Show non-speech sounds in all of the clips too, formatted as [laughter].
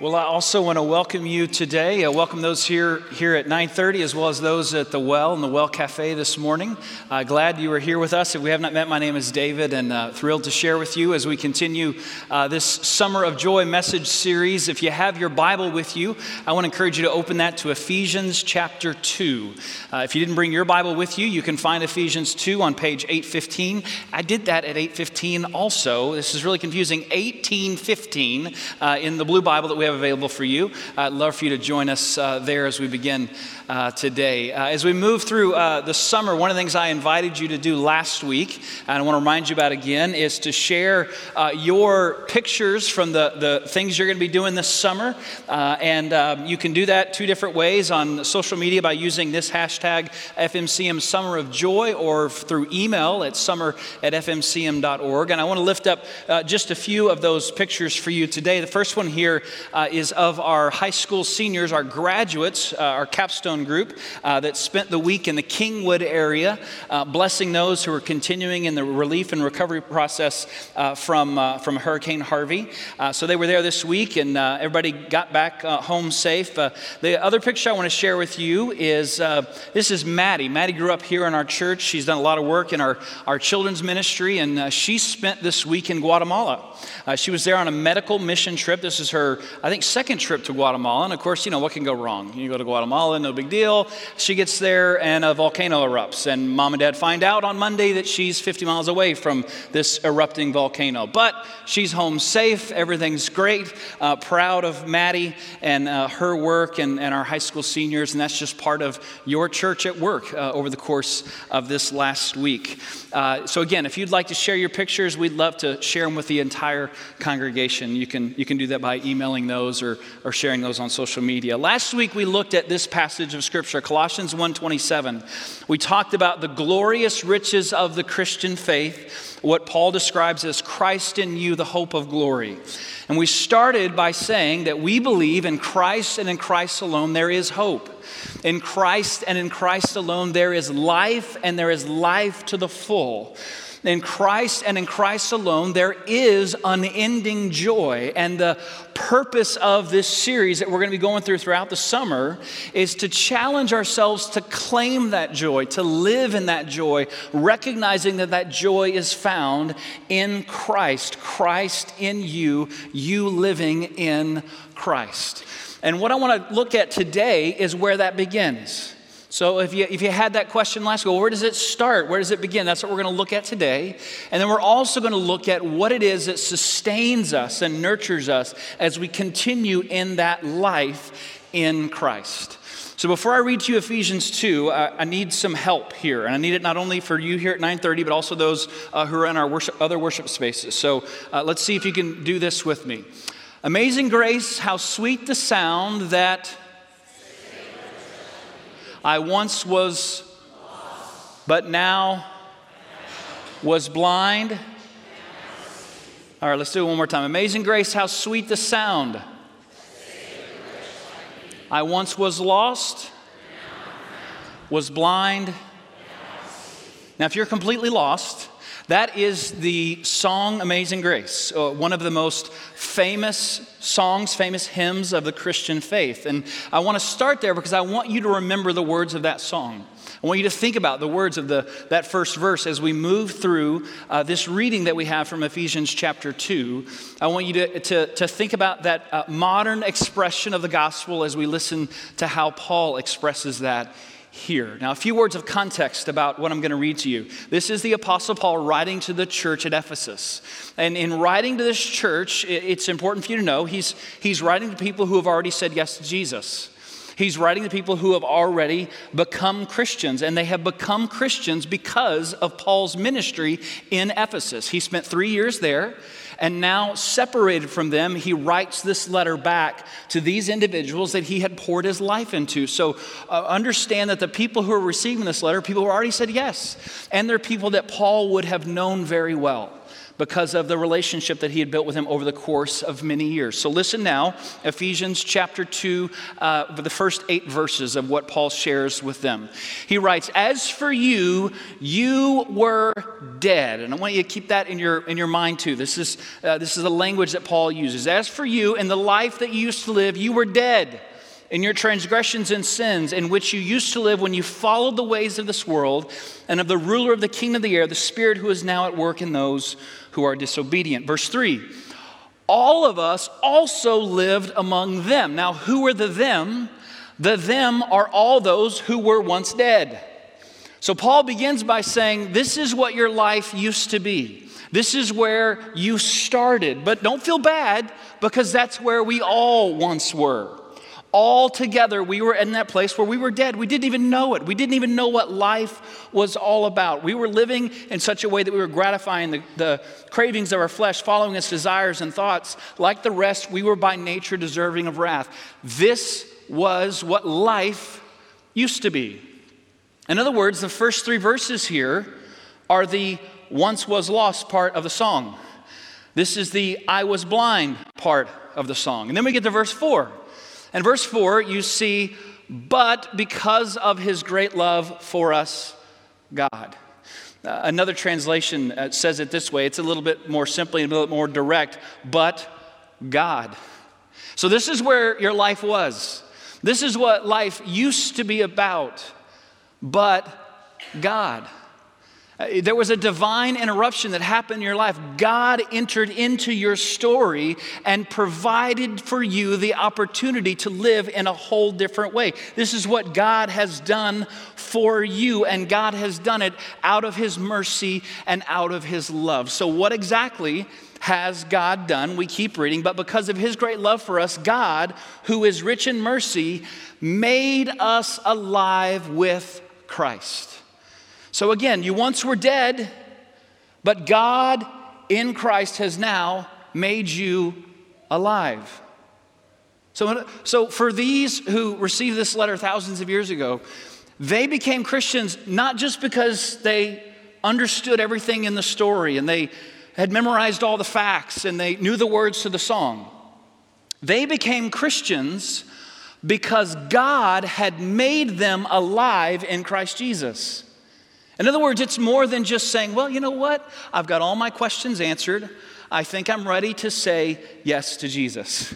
Well, I also want to welcome you today. I welcome those here here at 9:30, as well as those at the Well and the Well Cafe this morning. Uh, glad you are here with us. If we have not met, my name is David, and uh, thrilled to share with you as we continue uh, this Summer of Joy message series. If you have your Bible with you, I want to encourage you to open that to Ephesians chapter 2. Uh, if you didn't bring your Bible with you, you can find Ephesians 2 on page 815. I did that at 815 also. This is really confusing. 1815 uh, in the blue Bible that we have available for you. I'd love for you to join us uh, there as we begin uh, today. Uh, as we move through the summer, one of the things I invited you to do last week, and I want to remind you about again, is to share your pictures from the, the things you're going to be doing this summer. And um, you can do that two different ways on social media by using this hashtag FMCM Summer of Joy or through email at summer at fmcm.org. And I want to lift up uh, just a few of those pictures for you today. The first one here is of our high school seniors, our graduates, our capstone group uh, that spent the week in the Kingwood area, uh, blessing those who are continuing in the relief and recovery process uh, from, uh, from Hurricane Harvey. Uh, so they were there this week, and uh, everybody got back home safe. the other picture I want to share with you is this is Maddie. Maddie grew up here in our church. She's done a lot of work in our, our children's ministry, and she spent this week in Guatemala. she was there on a medical mission trip. This is her, think, second trip to Guatemala. And of course, you know, what can go wrong? You go to Guatemala, no big deal. She gets there and a volcano erupts, and mom and dad find out on Monday that she's 50 miles away from this erupting volcano. But she's home safe, everything's great. Uh, proud of Maddie and uh, her work and, and our high school seniors, and that's just part of your church at work uh, over the course of this last week. Uh, so, again, if you'd like to share your pictures, we'd love to share them with the entire congregation. You can, you can do that by emailing those or, or sharing those on social media. Last week, we looked at this passage of Scripture, Colossians 1.27. We talked about the glorious riches of the Christian faith, what Paul describes as Christ in you, the hope of glory. And we started by saying that we believe in Christ and in Christ alone there is hope. In Christ and in Christ alone there is life and there is life to the full. In Christ and in Christ alone, there is unending joy. And the purpose of this series that we're going to be going through throughout the summer is to challenge ourselves to claim that joy, to live in that joy, recognizing that that joy is found in Christ, Christ in you, you living in Christ. And what I want to look at today is where that begins. So if you, if you had that question last week, well, where does it start? Where does it begin? That's what we're going to look at today. And then we're also going to look at what it is that sustains us and nurtures us as we continue in that life in Christ. So before I read to you Ephesians 2, uh, I need some help here. And I need it not only for you here at 930, but also those uh, who are in our worship, other worship spaces. So uh, let's see if you can do this with me. Amazing grace, how sweet the sound that I once was, but now was blind. All right, let's do it one more time. Amazing grace, how sweet the sound. I once was lost, was blind. Now, if you're completely lost, that is the song Amazing Grace, uh, one of the most famous songs, famous hymns of the Christian faith. And I want to start there because I want you to remember the words of that song. I want you to think about the words of the, that first verse as we move through uh, this reading that we have from Ephesians chapter 2. I want you to, to, to think about that uh, modern expression of the gospel as we listen to how Paul expresses that here. Now, a few words of context about what I'm going to read to you. This is the Apostle Paul writing to the church at Ephesus. And in writing to this church, it's important for you to know he's, he's writing to people who have already said yes to Jesus. He's writing to people who have already become Christians, and they have become Christians because of Paul's ministry in Ephesus. He spent three years there. And now, separated from them, he writes this letter back to these individuals that he had poured his life into. So, uh, understand that the people who are receiving this letter, people who already said yes, and they're people that Paul would have known very well. Because of the relationship that he had built with him over the course of many years. So listen now, Ephesians chapter 2, uh, the first eight verses of what Paul shares with them. He writes, As for you, you were dead. And I want you to keep that in your, in your mind too. This is, uh, this is the language that Paul uses. As for you, in the life that you used to live, you were dead in your transgressions and sins in which you used to live when you followed the ways of this world and of the ruler of the kingdom of the air, the spirit who is now at work in those who are disobedient. Verse 3 All of us also lived among them. Now, who are the them? The them are all those who were once dead. So, Paul begins by saying, This is what your life used to be. This is where you started. But don't feel bad because that's where we all once were all together, we were in that place where we were dead. We didn't even know it. We didn't even know what life was all about. We were living in such a way that we were gratifying the, the, cravings of our flesh, following its desires and thoughts. Like the rest, we were by nature deserving of wrath. This was what life used to be. In other words, the first three verses here are the once was lost part of the song. This is the I was blind part of the song. And then we get to verse 4. And verse 4, you see, but because of his great love for us, God. Uh, another translation uh, says it this way it's a little bit more simply, and a little bit more direct, but God. So, this is where your life was. This is what life used to be about, but God. Uh, there was a divine interruption that happened in your life. God entered into your story and provided for you the opportunity to live in a whole different way. This is what God has done for you, and God has done it out of His mercy and out of His love. So, what exactly has God done? We keep reading, but because of His great love for us, God, who is rich in mercy, made us alive with Christ. So again, you once were dead, but God in Christ has now made you alive. So, so for these who received this letter thousands of years ago, they became Christians not just because they understood everything in the story and they had memorized all the facts and they knew the words to the song. They became Christians because God had made them alive in Christ Jesus. In other words, it's more than just saying, well, you know what? I've got all my questions answered. I think I'm ready to say yes to Jesus.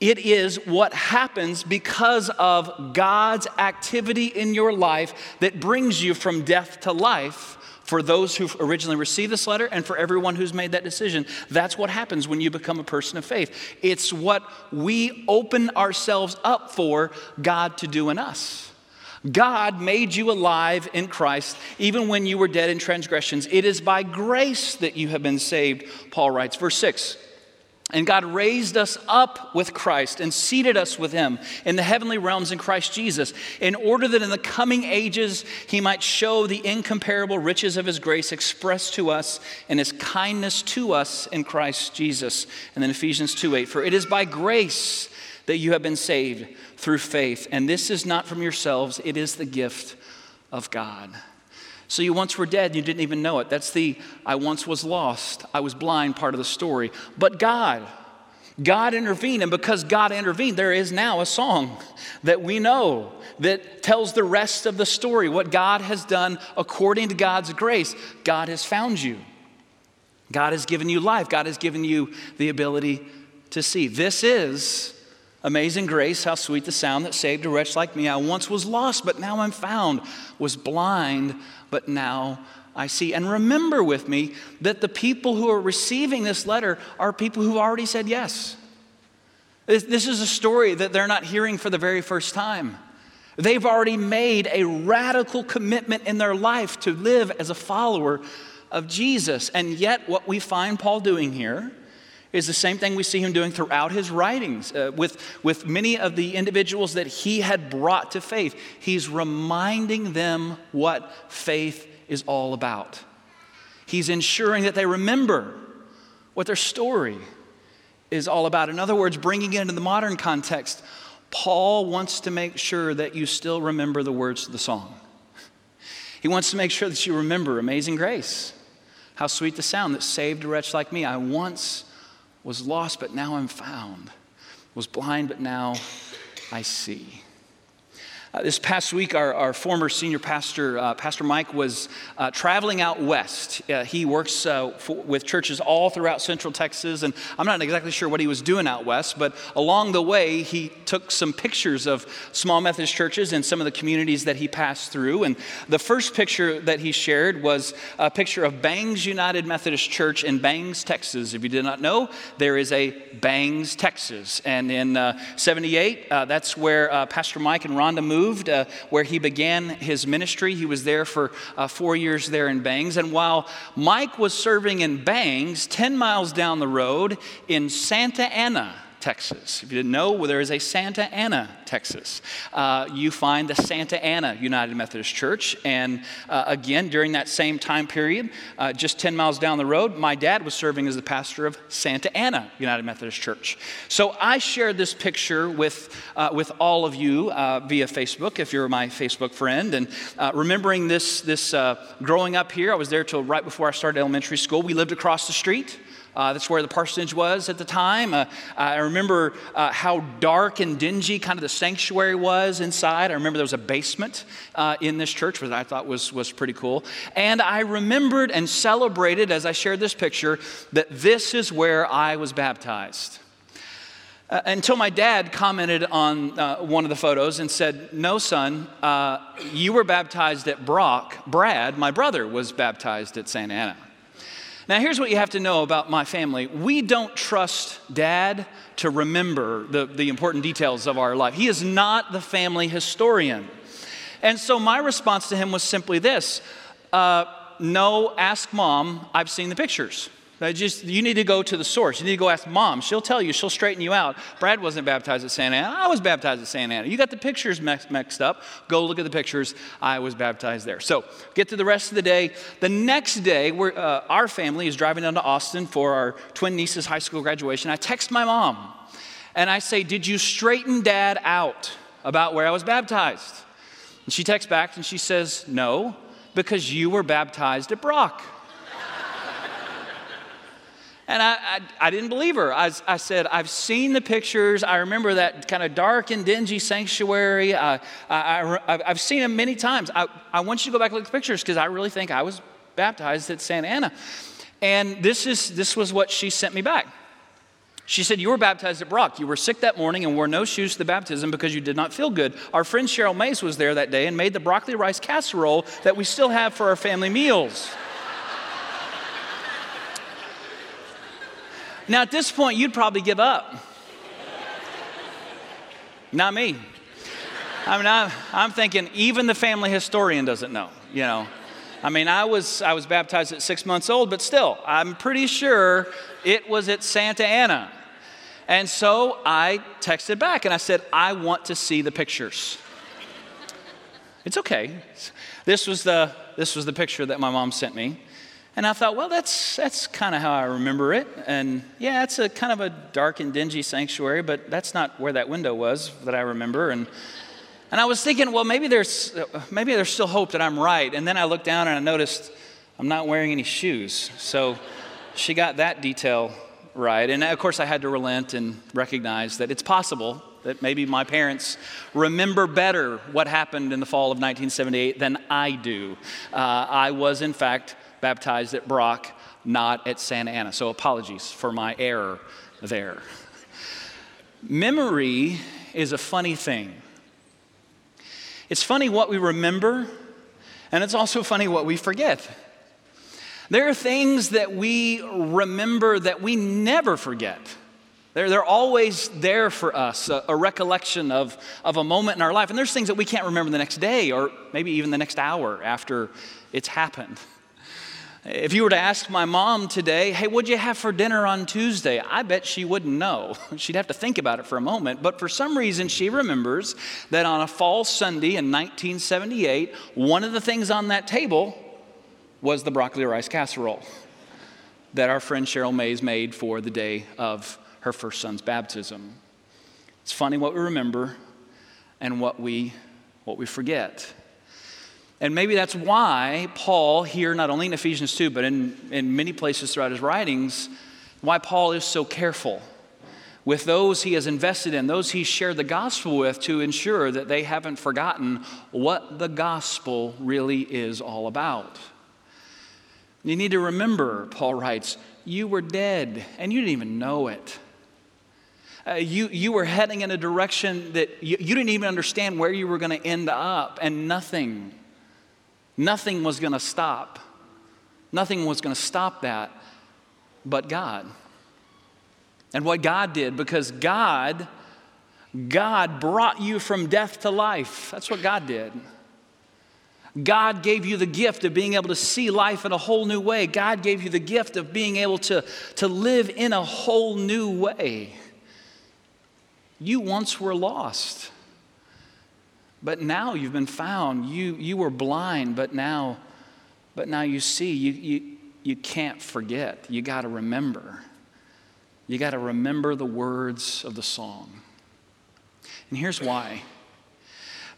It is what happens because of God's activity in your life that brings you from death to life for those who originally received this letter and for everyone who's made that decision. That's what happens when you become a person of faith. It's what we open ourselves up for God to do in us. God made you alive in Christ even when you were dead in transgressions. It is by grace that you have been saved, Paul writes. Verse 6. And God raised us up with Christ and seated us with him in the heavenly realms in Christ Jesus, in order that in the coming ages he might show the incomparable riches of his grace expressed to us and his kindness to us in Christ Jesus. And then Ephesians 2 8, for it is by grace that you have been saved through faith. And this is not from yourselves, it is the gift of God. So you once were dead, you didn't even know it. That's the I once was lost, I was blind part of the story. But God, God intervened, and because God intervened, there is now a song that we know that tells the rest of the story what God has done according to God's grace. God has found you, God has given you life, God has given you the ability to see. This is Amazing grace, how sweet the sound that saved a wretch like me. I once was lost, but now I'm found, was blind, but now I see. And remember with me that the people who are receiving this letter are people who've already said yes. This is a story that they're not hearing for the very first time. They've already made a radical commitment in their life to live as a follower of Jesus. And yet, what we find Paul doing here is the same thing we see him doing throughout his writings uh, with, with many of the individuals that he had brought to faith. He's reminding them what faith is all about. He's ensuring that they remember what their story is all about. In other words, bringing it into the modern context, Paul wants to make sure that you still remember the words of the song. [laughs] He wants to make sure that you remember Amazing Grace. How sweet the sound that saved a wretch like me. I once was lost, but now I'm found. Was blind, but now I see. Uh, this past week, our, our former senior pastor, uh, Pastor Mike, was uh, traveling out west. Uh, he works uh, for, with churches all throughout central Texas, and I'm not exactly sure what he was doing out west, but along the way, he took some pictures of small Methodist churches and some of the communities that he passed through. And the first picture that he shared was a picture of Bangs United Methodist Church in Bangs, Texas. If you did not know, there is a Bangs, Texas. And in uh, 78, that's where Pastor Mike and Rhonda moved moved, uh, where he began his ministry. He was there for uh, four years there in Bangs. And while Mike was serving in Bangs, 10 miles down the road in Santa Anna, Texas. If you didn't know, there is a Santa Anna, Texas. Uh, you find the Santa Anna United Methodist Church. And uh, again, during that same time period, uh, just 10 miles down the road, my dad was serving as the pastor of Santa Anna United Methodist Church. So I shared this picture with, uh, with all of you uh, via Facebook, if you're my Facebook friend. And uh, remembering this, this growing up here, I was there till right before I started elementary school. We lived across the street. Uh, that's where the parsonage was at the time. Uh, I remember uh, how dark and dingy kind of the sanctuary was inside. I remember there was a basement uh, in this church, which I thought was, was pretty cool. And I remembered and celebrated as I shared this picture that this is where I was baptized. Uh, until my dad commented on uh, one of the photos and said, No, son, you were baptized at Brock. Brad, my brother, was baptized at Santa Anna. Now, here's what you have to know about my family we don't trust dad to remember the, the important details of our life. He is not the family historian. And so, my response to him was simply this uh, No, ask mom, I've seen the pictures. I just, you need to go to the source. You need to go ask mom. She'll tell you, she'll straighten you out. Brad wasn't baptized at Santa Anna. I was baptized at Santa Anna. You got the pictures mixed up. Go look at the pictures. I was baptized there. So get to the rest of the day. The next day, uh, our family is driving down to Austin for our twin niece's high school graduation. I text my mom and I say, Did you straighten dad out about where I was baptized? And she texts back and she says, No, because you were baptized at Brock. And I, I, I, didn't believe her. I, I, said, I've seen the pictures. I remember that kind of dark and dingy sanctuary. I, I've seen them many times. I, I want you to go back and look at the pictures because I really think I was baptized at Santa Anna. And this, is, this was what she sent me back. She said, You were baptized at Brock. You were sick that morning and wore no shoes to the baptism because you did not feel good. Our friend Cheryl Mays was there that day and made the broccoli rice casserole that we still have for our family meals. Now, at this point, you'd probably give up. Not me. I mean, I, I'm thinking even the family historian doesn't know, you know. I mean, I was, I was baptized at six months old, but still, I'm pretty sure it was at Santa Anna. And so I texted back and I said, I want to see the pictures. It's okay. This was the, this was the picture that my mom sent me. And I thought, well, that's, that's kind of how I remember it. And yeah, it's a kind of a dark and dingy sanctuary, but that's not where that window was that I remember. And, and I was thinking, well, maybe there's, maybe there's still hope that I'm right. And then I looked down and I noticed I'm not wearing any shoes. So she got that detail right. And of course, I had to relent and recognize that it's possible that maybe my parents remember better what happened in the fall of 1978 than I do. Uh, I was, in fact, baptized at Brock, not at Santa Anna. So apologies for my error there. Memory is a funny thing. It's funny what we remember, and it's also funny what we forget. There are things that we remember that we never forget. They're, they're always there for us, a, a, recollection of, of a moment in our life. And there's things that we can't remember the next day or maybe even the next hour after it's happened. If you were to ask my mom today, hey, what'd you have for dinner on Tuesday? I bet she wouldn't know. [laughs] She'd have to think about it for a moment. But for some reason, she remembers that on a fall Sunday in 1978, one of the things on that table was the broccoli rice casserole that our friend Cheryl Mays made for the day of her first son's baptism. It's funny what we remember and what we, what we forget. And maybe that's why Paul, here, not only in Ephesians 2, but in, in many places throughout his writings, why Paul is so careful with those he has invested in, those he's shared the gospel with, to ensure that they haven't forgotten what the gospel really is all about. You need to remember, Paul writes, you were dead and you didn't even know it. Uh, you, you were heading in a direction that you, you didn't even understand where you were going to end up, and nothing, nothing was going to stop. Nothing was going to stop that but God. And what God did, because God, God brought you from death to life. That's what God did. God gave you the gift of being able to see life in a whole new way. God gave you the gift of being able to, to live in a whole new way. You once were lost, but now you've been found. You, you were blind, but now, but now you see. You, you, you can't forget. You got to remember. You got to remember the words of the song. And here's why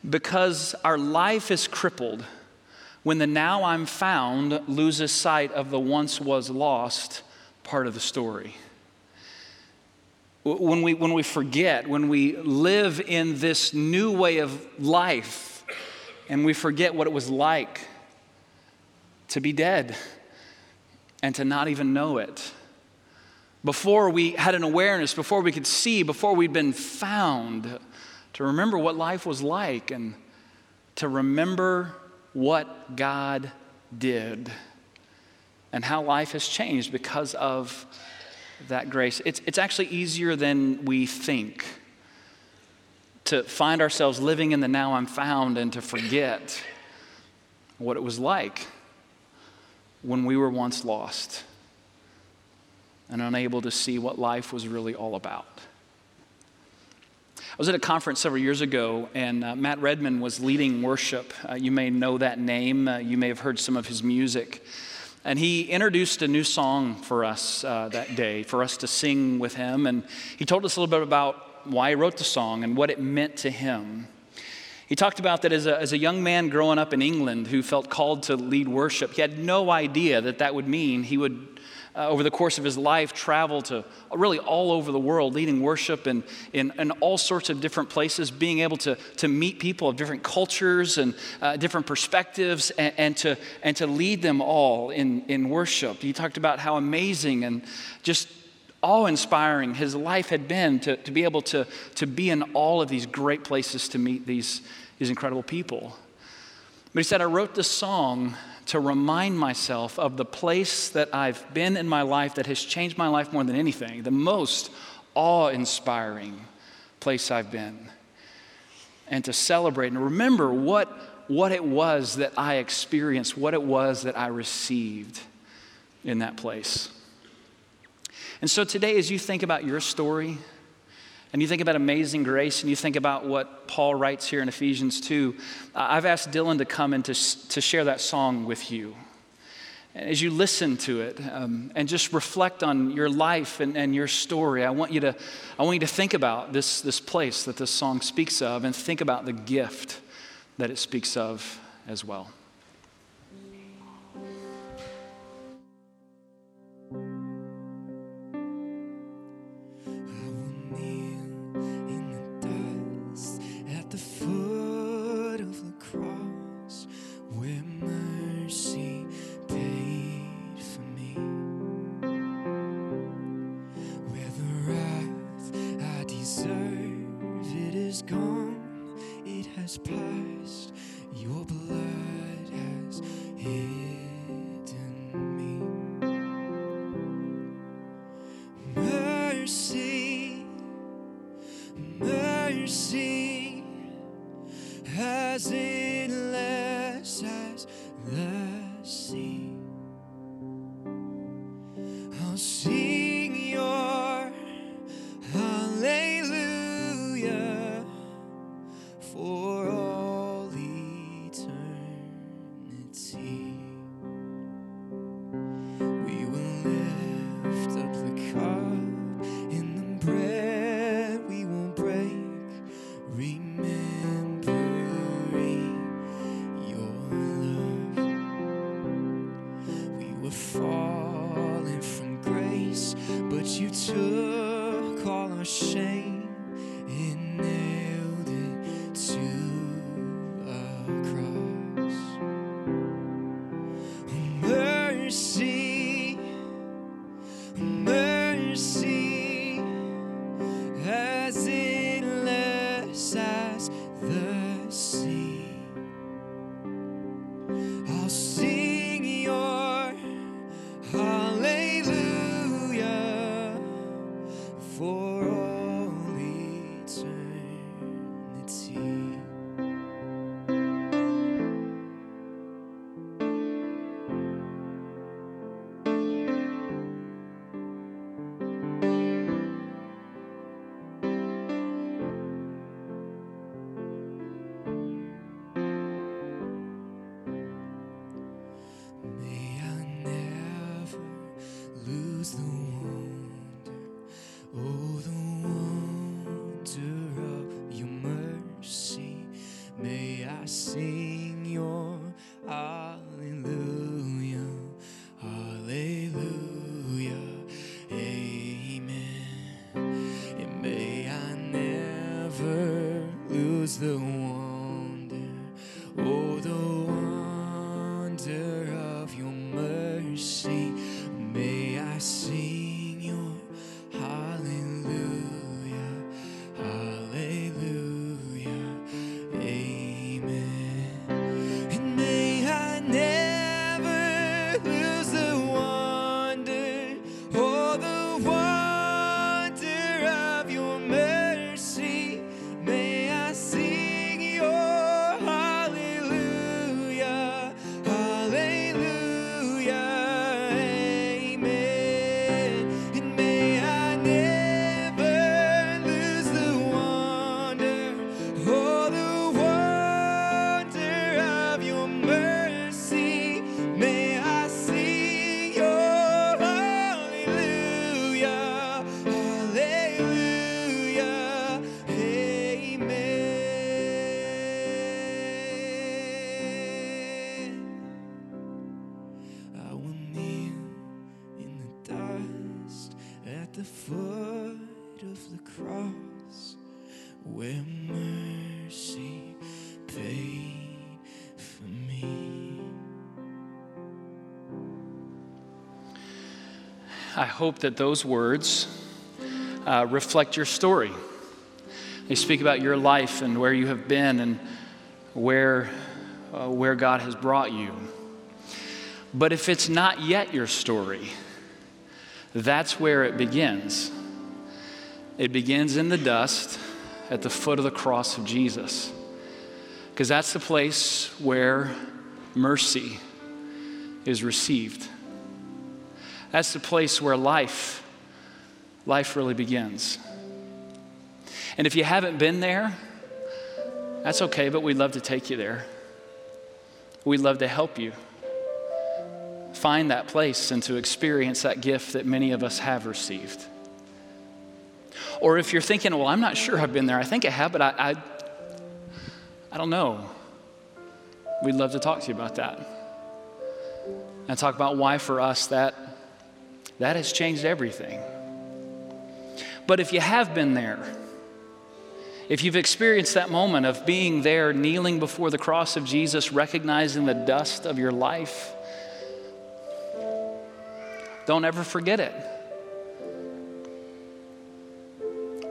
because our life is crippled when the now I'm found loses sight of the once was lost part of the story when we, when we forget, when we live in this new way of life, and we forget what it was like to be dead and to not even know it. Before we had an awareness, before we could see, before we'd been found, to remember what life was like and to remember what God did and how life has changed because of that grace. It's, it's actually easier than we think to find ourselves living in the now I'm found and to forget what it was like when we were once lost and unable to see what life was really all about. I was at a conference several years ago, and uh, Matt Redman was leading worship. Uh, you may know that name, uh, you may have heard some of his music. And he introduced a new song for us uh, that day, for us to sing with him. And he told us a little bit about why he wrote the song and what it meant to him. He talked about that as a, as a young man growing up in England who felt called to lead worship. He had no idea that that would mean he would uh, over the course of his life, travel to really all over the world, leading worship in, in, in, all sorts of different places, being able to, to meet people of different cultures and uh, different perspectives, and, and, to, and to lead them all in, in worship. He talked about how amazing and just awe inspiring his life had been to, to be able to, to be in all of these great places to meet these, these incredible people. But he said, I wrote this song to remind myself of the place that I've been in my life that has changed my life more than anything, the most awe inspiring place I've been. And to celebrate and remember what, what it was that I experienced, what it was that I received in that place. And so today, as you think about your story, and you think about amazing grace and you think about what Paul writes here in Ephesians 2, uh, I've asked Dylan to come and to, to share that song with you. As you listen to it um, and just reflect on your life and, and your story, I want, you to, I want you to think about this, this place that this song speaks of and think about the gift that it speaks of as well. Hope that those words uh, reflect your story. They speak about your life and where you have been and where, uh, where God has brought you. But if it's not yet your story, that's where it begins. It begins in the dust at the foot of the cross of Jesus. Because that's the place where mercy is received. That's the place where life, life really begins. And if you haven't been there, that's okay, but we'd love to take you there. We'd love to help you find that place and to experience that gift that many of us have received. Or if you're thinking, well, I'm not sure I've been there, I think I have, but I, I, I don't know. We'd love to talk to you about that. And talk about why for us that, that has changed everything. But if you have been there, if you've experienced that moment of being there, kneeling before the cross of Jesus, recognizing the dust of your life, don't ever forget it.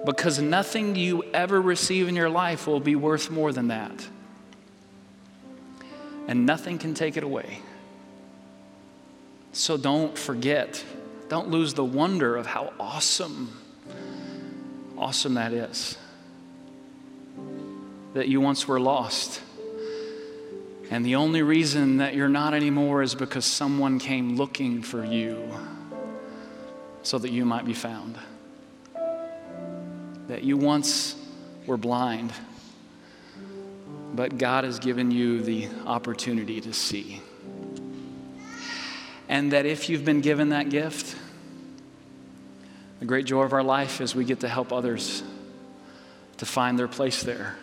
Because nothing you ever receive in your life will be worth more than that. And nothing can take it away. So don't forget, don't lose the wonder of how awesome, awesome that is. That you once were lost. And the only reason that you're not anymore is because someone came looking for you so that you might be found. That you once were blind, but God has given you the opportunity to see. And that if you've been given that gift, the great joy of our life is we get to help others to find their place there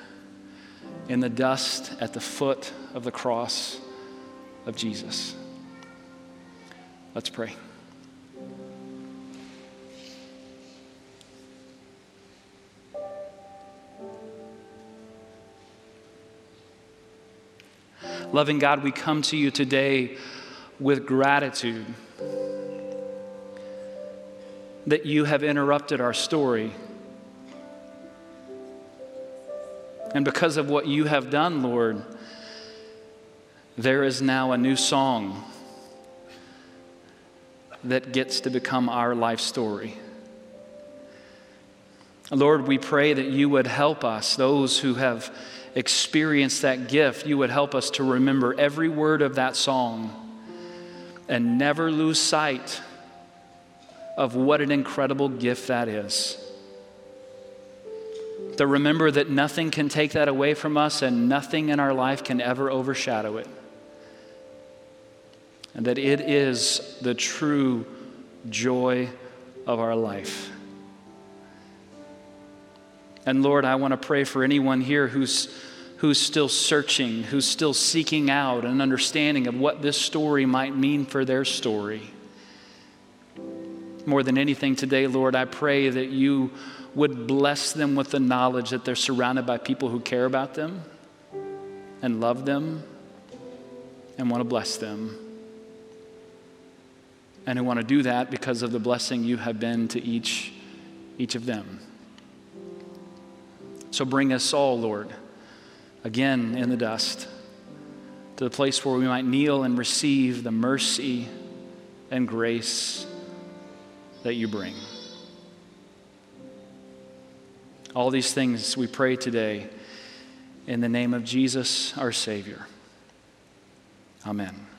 in the dust at the foot of the cross of Jesus. Let's pray. Loving God, we come to you today with gratitude that you have interrupted our story. And because of what you have done, Lord, there is now a new song that gets to become our life story. Lord, we pray that you would help us, those who have experienced that gift, you would help us to remember every word of that song and never lose sight of what an incredible gift that is. To remember that nothing can take that away from us and nothing in our life can ever overshadow it. And that it is the true joy of our life. And Lord, I want to pray for anyone here who's, who's still searching, who's still seeking out an understanding of what this story might mean for their story. More than anything today, Lord, I pray that you would bless them with the knowledge that they're surrounded by people who care about them and love them and want to bless them. And who want to do that because of the blessing you have been to each, each of them. So bring us all, Lord, again in the dust, to the place where we might kneel and receive the mercy and grace that you bring. All these things we pray today in the name of Jesus, our Savior. Amen.